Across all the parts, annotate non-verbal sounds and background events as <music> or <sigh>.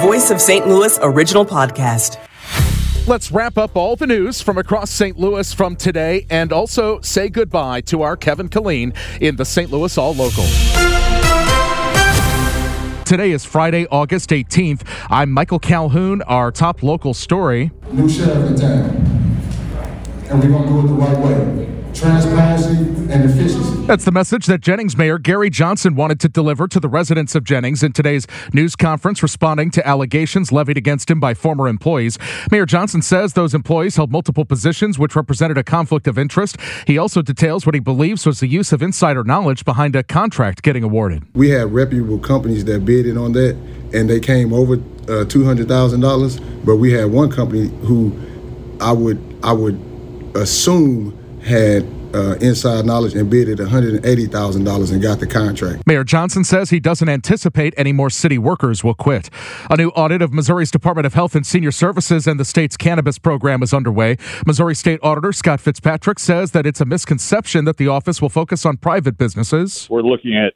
Voice of St. Louis original podcast. Let's wrap up all the news from across St. Louis from today and also say goodbye to our Kevin Killeen in the St. Louis All Local. Today is Friday, August 18th. I'm Michael Calhoun, our top local story. New sheriff in town, and we're going to do it the right way transparency and efficiency. That's the message that Jennings Mayor Gary Johnson wanted to deliver to the residents of Jennings in today's news conference, responding to allegations levied against him by former employees. Mayor Johnson says those employees held multiple positions which represented a conflict of interest. He also details what he believes was the use of insider knowledge behind a contract getting awarded. We had reputable companies that bid bidded on that, and they came over uh, two hundred thousand dollars. But we had one company who I would I would assume had uh, inside knowledge and bid at $180,000 and got the contract. Mayor Johnson says he doesn't anticipate any more city workers will quit. A new audit of Missouri's Department of Health and Senior Services and the state's cannabis program is underway. Missouri State Auditor Scott Fitzpatrick says that it's a misconception that the office will focus on private businesses. We're looking at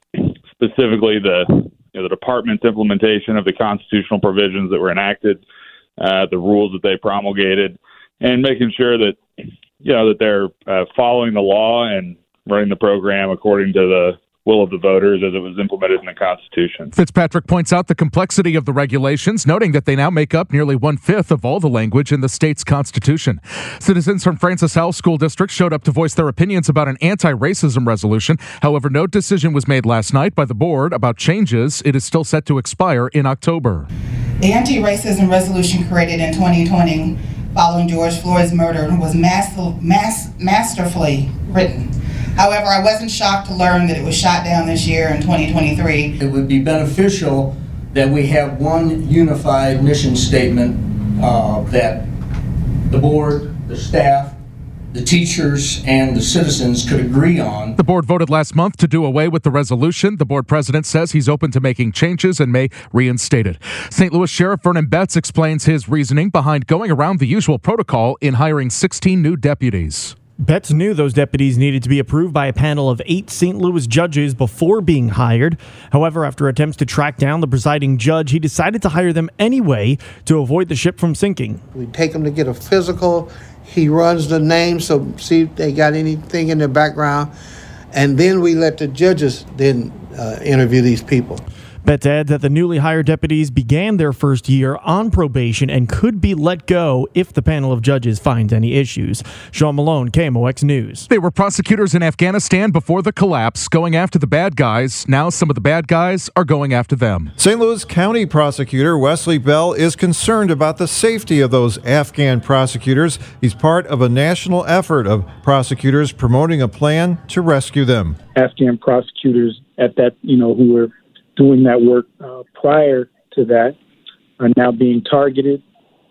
specifically the you know, the department's implementation of the constitutional provisions that were enacted, uh, the rules that they promulgated, and making sure that you know that they're uh, following the law and running the program according to the will of the voters as it was implemented in the Constitution. Fitzpatrick points out the complexity of the regulations, noting that they now make up nearly one fifth of all the language in the state's Constitution. Citizens from Francis Howell School District showed up to voice their opinions about an anti racism resolution. However, no decision was made last night by the board about changes. It is still set to expire in October. The anti racism resolution created in 2020 following George Floyd's murder was master, mass, masterfully written. However, I wasn't shocked to learn that it was shot down this year in 2023. It would be beneficial that we have one unified mission statement uh, that the board, the staff, the teachers and the citizens could agree on. The board voted last month to do away with the resolution. The board president says he's open to making changes and may reinstate it. St. Louis Sheriff Vernon Betts explains his reasoning behind going around the usual protocol in hiring 16 new deputies. Betts knew those deputies needed to be approved by a panel of eight St. Louis judges before being hired. However, after attempts to track down the presiding judge, he decided to hire them anyway to avoid the ship from sinking. We take them to get a physical he runs the names so see if they got anything in their background, and then we let the judges then uh, interview these people. Betts adds that the newly hired deputies began their first year on probation and could be let go if the panel of judges finds any issues. Sean Malone, KMOX News. They were prosecutors in Afghanistan before the collapse, going after the bad guys. Now some of the bad guys are going after them. St. Louis County prosecutor Wesley Bell is concerned about the safety of those Afghan prosecutors. He's part of a national effort of prosecutors promoting a plan to rescue them. Afghan prosecutors at that, you know, who were doing that work uh, prior to that are now being targeted.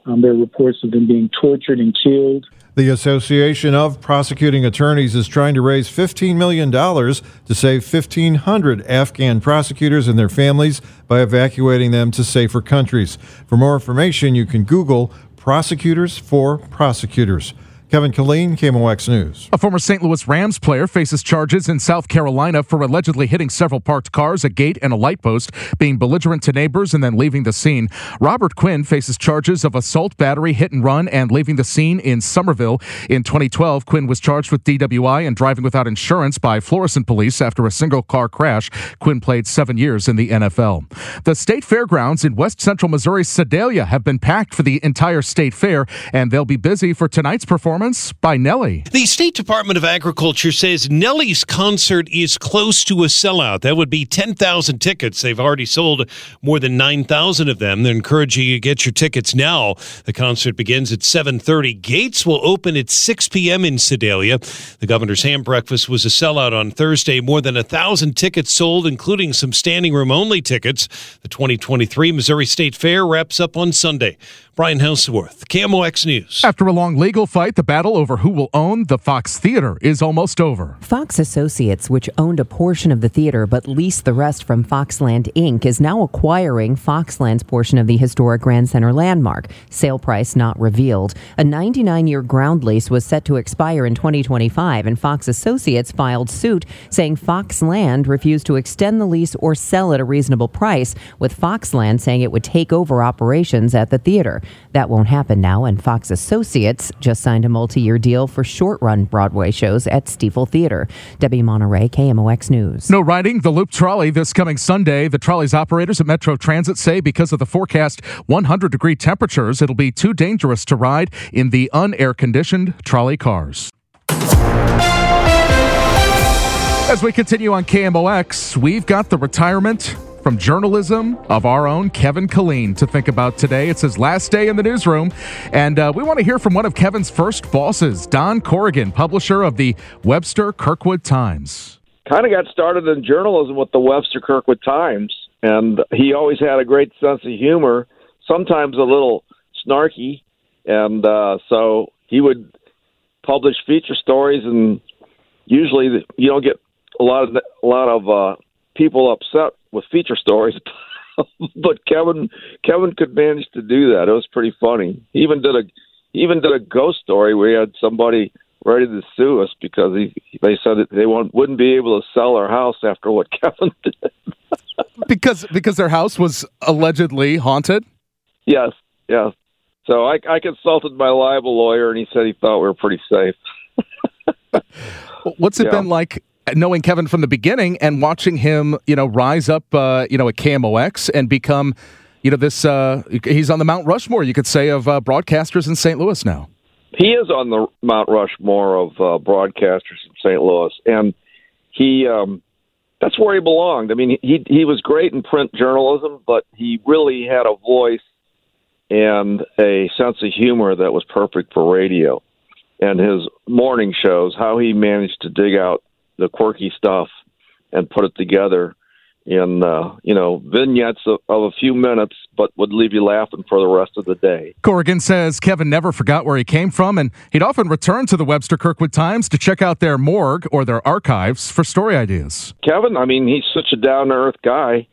Um, there are reports of them being tortured and killed. The Association of Prosecuting Attorneys is trying to raise $15 million to save 1,500 Afghan prosecutors and their families by evacuating them to safer countries. For more information, you can Google Prosecutors for Prosecutors. Kevin Killeen, KMOX News. A former St. Louis Rams player faces charges in South Carolina for allegedly hitting several parked cars, a gate, and a light post, being belligerent to neighbors, and then leaving the scene. Robert Quinn faces charges of assault, battery, hit and run, and leaving the scene in Summerville. In 2012, Quinn was charged with DWI and driving without insurance by Florissant police after a single car crash. Quinn played seven years in the NFL. The state fairgrounds in west central Missouri, Sedalia, have been packed for the entire state fair, and they'll be busy for tonight's performance performance by Nelly. The State Department of Agriculture says Nelly's concert is close to a sellout. That would be 10,000 tickets. They've already sold more than 9,000 of them. They're encouraging you to get your tickets now. The concert begins at 7:30. Gates will open at 6 p.m. in Sedalia. The governor's ham breakfast was a sellout on Thursday. More than a thousand tickets sold, including some standing room only tickets. The 2023 Missouri State Fair wraps up on Sunday. Brian Houseworth, KMOX News. After a long legal fight, the battle over who will own the Fox Theater is almost over. Fox Associates, which owned a portion of the theater but leased the rest from Foxland Inc., is now acquiring Foxland's portion of the historic Grand Center landmark. Sale price not revealed. A 99 year ground lease was set to expire in 2025, and Fox Associates filed suit saying Foxland refused to extend the lease or sell at a reasonable price, with Foxland saying it would take over operations at the theater. That won't happen now, and Fox Associates just signed a multi year deal for short run Broadway shows at Stifel Theater. Debbie Monterey, KMOX News. No riding the Loop Trolley this coming Sunday. The trolley's operators at Metro Transit say because of the forecast 100 degree temperatures, it'll be too dangerous to ride in the unair conditioned trolley cars. As we continue on KMOX, we've got the retirement from journalism of our own Kevin Killeen to think about today. It's his last day in the newsroom, and uh, we want to hear from one of Kevin's first bosses, Don Corrigan, publisher of the Webster Kirkwood Times. Kind of got started in journalism with the Webster Kirkwood Times, and he always had a great sense of humor, sometimes a little snarky, and uh, so he would publish feature stories, and usually you don't get a lot of a lot of uh, people upset with feature stories. <laughs> but Kevin Kevin could manage to do that. It was pretty funny. He even did a he even did a ghost story where he had somebody ready to sue us because he they said that they wouldn't be able to sell our house after what <laughs> Kevin did. because because their house was allegedly haunted. Yes, yes. So I, I consulted my libel lawyer, and he said he thought we were pretty safe. <laughs> What's it yeah. been like knowing Kevin from the beginning and watching him, you know, rise up, uh, you know, at KMOX and become, you know, this, uh, he's on the Mount Rushmore, you could say, of uh, broadcasters in St. Louis now. He is on the Mount Rushmore of uh, broadcasters in St. Louis. And he, um, that's where he belonged. I mean, he, he was great in print journalism, but he really had a voice and a sense of humor that was perfect for radio. And his morning shows, how he managed to dig out the quirky stuff and put it together in uh, you know vignettes of, of, a few minutes, but would leave you laughing for the rest of the day. Corrigan says Kevin never forgot where he came from, and he'd often return to the Webster Kirkwood Times to check out their morgue or their archives for story ideas. Kevin, I mean, he's such a down to earth guy,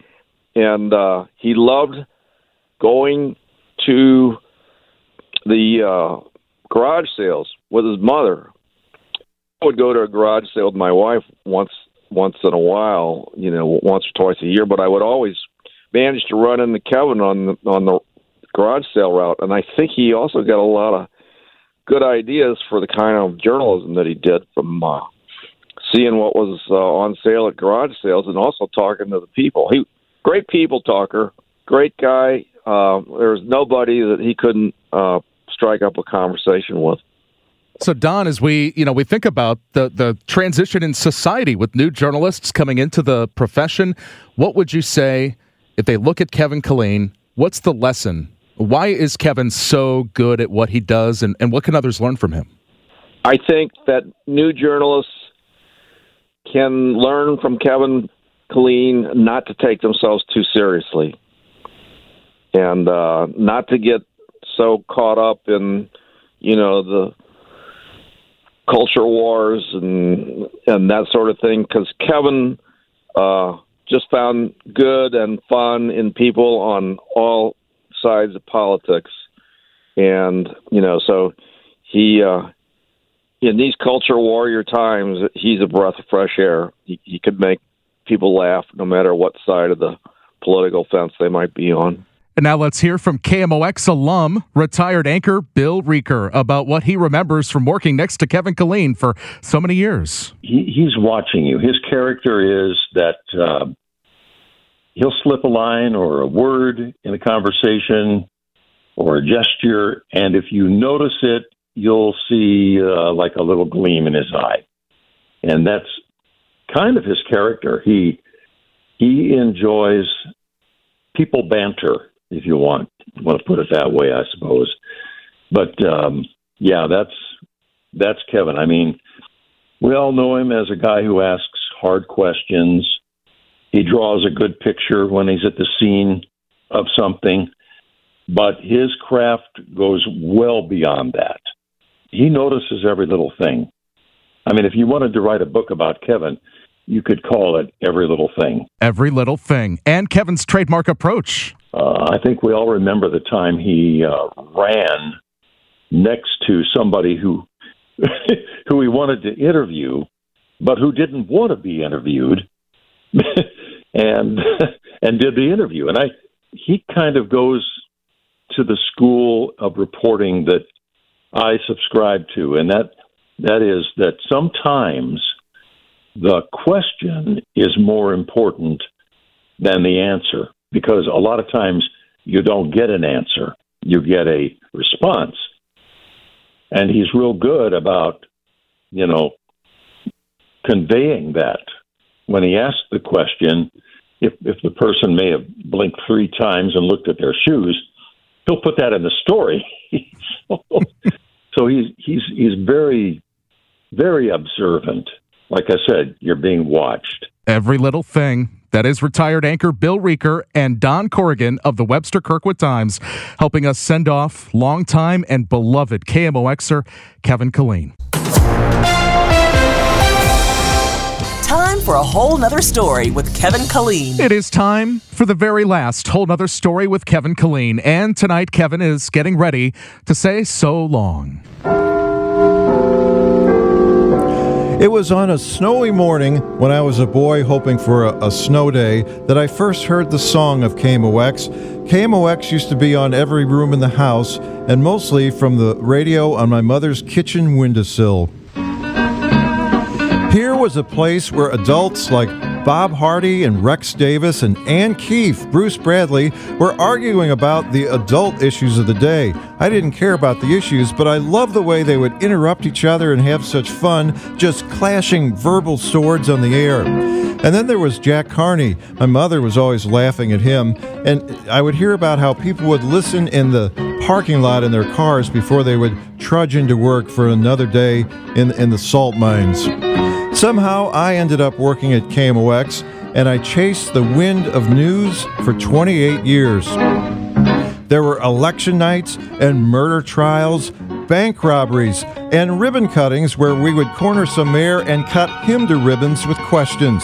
and uh, he loved going to the uh, garage sales with his mother would go to a garage sale with my wife once once in a while, you know, once or twice a year, but I would always manage to run into Kevin on the on the garage sale route, and I think he also got a lot of good ideas for the kind of journalism that he did from uh, seeing what was uh, on sale at garage sales and also talking to the people. He great people talker, great guy. Uh, there was nobody that he couldn't uh, strike up a conversation with. So Don, as we you know we think about the the transition in society with new journalists coming into the profession, what would you say if they look at Kevin Killeen? What's the lesson? Why is Kevin so good at what he does, and, and what can others learn from him? I think that new journalists can learn from Kevin Killeen not to take themselves too seriously, and uh, not to get so caught up in you know the culture wars and and that sort of thing because Kevin uh, just found good and fun in people on all sides of politics, and you know, so he uh, in these culture warrior times, he's a breath of fresh air. He, he could make people laugh no matter what side of the political fence they might be on. And now let's hear from KMOX alum, retired anchor Bill Reker, about what he remembers from working next to Kevin Killeen for so many years. He, he's watching you. His character is that uh, he'll slip a line or a word in a conversation or a gesture, and if you notice it, you'll see uh, like a little gleam in his eye, and that's kind of his character. He he enjoys people banter if you want want to put it that way, I suppose. But um, yeah, that's that's Kevin. I mean, we all know him as a guy who asks hard questions. He draws a good picture when he's at the scene of something, but his craft goes well beyond that. he notices every little thing. I mean, if you wanted to write a book about Kevin, you could call it Every Little Thing. Every little thing. And Kevin's trademark approach. Uh, I think we all remember the time he uh, ran next to somebody who <laughs> who he wanted to interview, but who didn't want to be interviewed, <laughs> and <laughs> and did the interview. And I he kind of goes to the school of reporting that I subscribe to, and that that is that sometimes the question is more important than the answer because a lot of times you don't get an answer, you get a response. And he's real good about, you know, conveying that. When he asks the question, if, if the person may have blinked three times and looked at their shoes, he'll put that in the story. <laughs> so he's he's he's very very observant. Like I said, you're being watched. Every little thing. That is retired anchor Bill Reker and Don Corrigan of the Webster Kirkwood Times, helping us send off longtime and beloved KMOXer Kevin Killeen. Time for a whole nother story with Kevin Killeen. It is time for the very last whole nother story with Kevin Killeen. And tonight, Kevin is getting ready to say so long. It was on a snowy morning when I was a boy hoping for a, a, snow day that I first heard the song of KMOX. KMOX used to be on every room in the house and mostly from the radio on my mother's kitchen windowsill. Here was a place where adults like Bob Hardy and Rex Davis and Ann Keefe, Bruce Bradley, were arguing about the adult issues of the day. I didn't care about the issues, but I loved the way they would interrupt each other and have such fun, just clashing verbal swords on the air. And then there was Jack Carney. My mother was always laughing at him, and I would hear about how people would listen in the parking lot in their cars before they would trudge into work for another day in, in the salt mines. Somehow I ended up working at KMOX and I chased the wind of news for 28 years. There were election nights and murder trials, bank robberies, and ribbon cuttings where we would corner some mayor and cut him to ribbons with questions.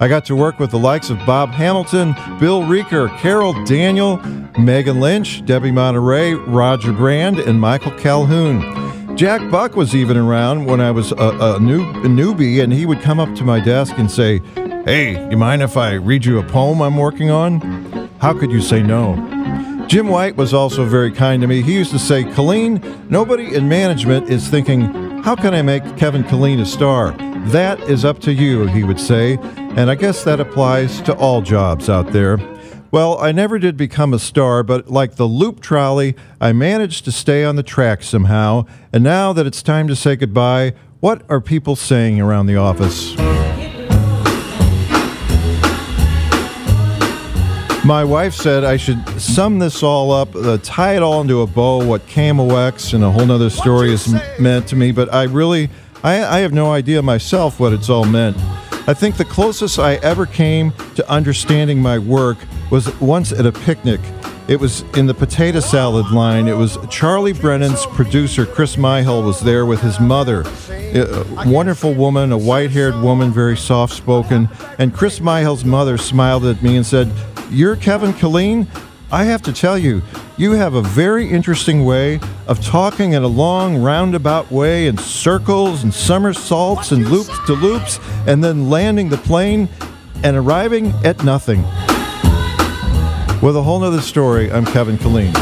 I got to work with the likes of Bob Hamilton, Bill Reker, Carol Daniel, Megan Lynch, Debbie Monterey, Roger Brand, and Michael Calhoun. Jack Buck was even around when I was a, a, new, a newbie, and he would come up to my desk and say, Hey, you mind if I read you a poem I'm working on? How could you say no? Jim White was also very kind to me. He used to say, Killeen, nobody in management is thinking, how can I make Kevin Killeen a star? That is up to you, he would say. And I guess that applies to all jobs out there. Well, I never did become a star, but like the loop trolley, I managed to stay on the track somehow. And now that it's time to say goodbye, what are people saying around the office? My wife said I should sum this all up, uh, tie it all into a bow, what KMOX and a whole nother story has m- meant to me, but I really, I, I have no idea myself what it's all meant. I think the closest I ever came to understanding my work was once at a picnic. It was in the potato salad line. It was Charlie Brennan's producer, Chris Myhill, was there with his mother. A wonderful woman, a white haired woman, very soft spoken. And Chris Myhill's mother smiled at me and said, You're Kevin Killeen? I have to tell you, you have a very interesting way of talking in a long, roundabout way in circles and somersaults and loops to loops, and then landing the plane and arriving at nothing. With a whole nother story, I'm Kevin Killeen.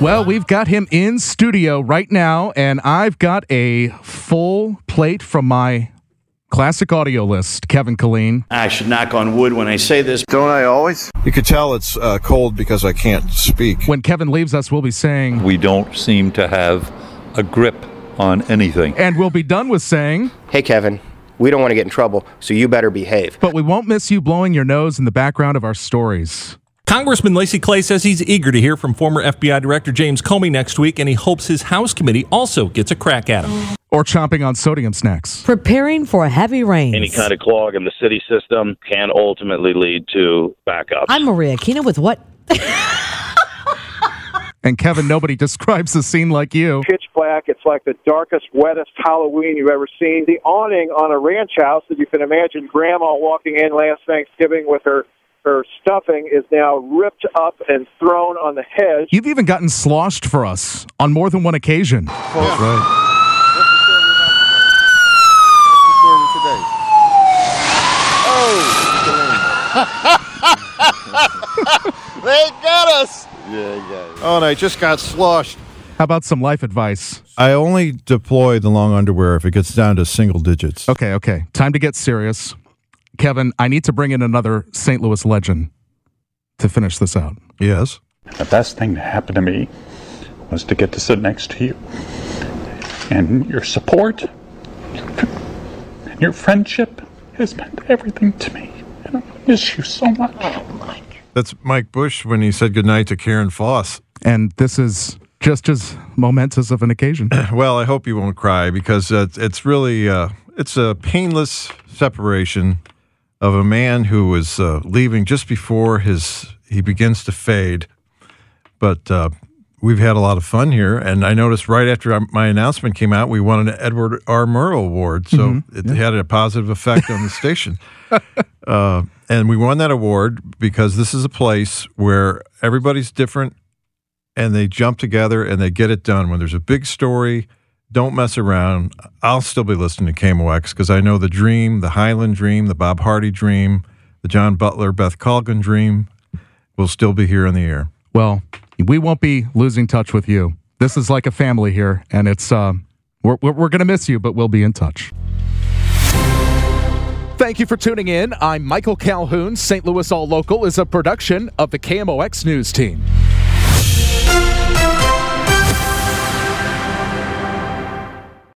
Well, we've got him in studio right now, and I've got a full plate from my Classic audio list, Kevin Killeen. I should knock on wood when I say this. Don't I always? You could tell it's uh, cold because I can't speak. When Kevin leaves us, we'll be saying, We don't seem to have a grip on anything. And we'll be done with saying, Hey, Kevin, we don't want to get in trouble, so you better behave. But we won't miss you blowing your nose in the background of our stories. Congressman Lacy Clay says he's eager to hear from former FBI Director James Comey next week, and he hopes his House committee also gets a crack at him. Or chomping on sodium snacks. Preparing for heavy rain. Any kind of clog in the city system can ultimately lead to backups. I'm Maria Kina with what <laughs> and Kevin, nobody <laughs> describes the scene like you. pitch black. It's like the darkest, wettest Halloween you've ever seen. The awning on a ranch house that you can imagine grandma walking in last Thanksgiving with her her stuffing is now ripped up and thrown on the hedge. You've even gotten sloshed for us on more than one occasion. That's right. Oh! they got us. Yeah, yeah. Oh, and I just got sloshed. How about some life advice? I only deploy the long underwear if it gets down to single digits. Okay, okay. Time to get serious. Kevin, I need to bring in another St. Louis legend to finish this out. Yes. The best thing to happen to me was to get to sit next to you. And your support and your friendship has meant everything to me. And I miss you so much. Oh, That's Mike Bush when he said goodnight to Karen Foss. And this is just as momentous of an occasion. <clears throat> well, I hope you won't cry because uh, it's really uh, it's a painless separation of a man who was uh, leaving just before his he begins to fade. But uh, we've had a lot of fun here, and I noticed right after our- my announcement came out, we won an Edward R. Murrow Award, so Mhm, it had a positive effect on the station. <laughs> Uh, and we won that award because this is a place where everybody's different and they jump together and they get it done. When there's a big story, don't mess around. I'll still be listening to KMOX because I know the dream, the Hyland dream, the Bob Hardy dream, the John Butler, Beth Colgan dream will still be here in the air. Well, we won't be losing touch with you. This is like a family here, and it's uh, we're we're, we're going to miss you, but we'll be in touch. Thank you for tuning in. I'm Michael Calhoun. St. Louis All Local is a production of the KMOX News Team.